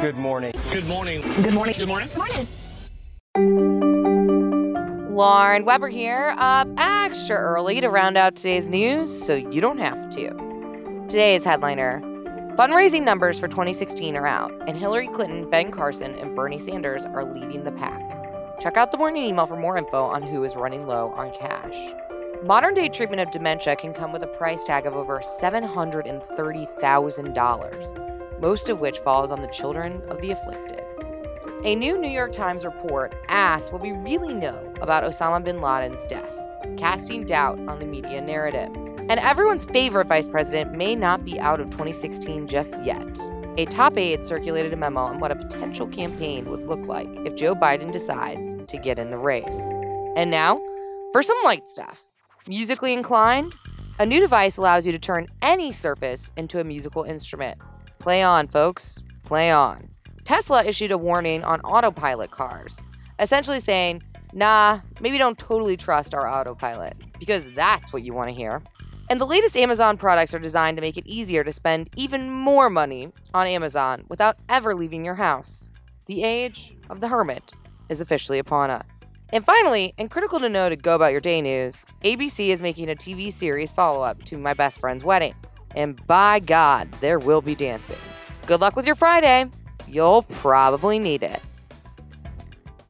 Good morning. Good morning. Good morning. Good morning. Good Morning. Lauren Weber here, up extra early to round out today's news so you don't have to. Today's headliner Fundraising numbers for 2016 are out, and Hillary Clinton, Ben Carson, and Bernie Sanders are leading the pack. Check out the morning email for more info on who is running low on cash. Modern day treatment of dementia can come with a price tag of over $730,000, most of which falls on the children of the afflicted. A new New York Times report asks what we really know about Osama bin Laden's death, casting doubt on the media narrative. And everyone's favorite vice president may not be out of 2016 just yet. A top aide circulated a memo on what a potential campaign would look like if Joe Biden decides to get in the race. And now, for some light stuff. Musically inclined? A new device allows you to turn any surface into a musical instrument. Play on, folks. Play on. Tesla issued a warning on autopilot cars, essentially saying, nah, maybe don't totally trust our autopilot, because that's what you want to hear. And the latest Amazon products are designed to make it easier to spend even more money on Amazon without ever leaving your house. The age of the hermit is officially upon us. And finally, and critical to know to go about your day news, ABC is making a TV series follow up to My Best Friend's Wedding. And by God, there will be dancing. Good luck with your Friday. You'll probably need it.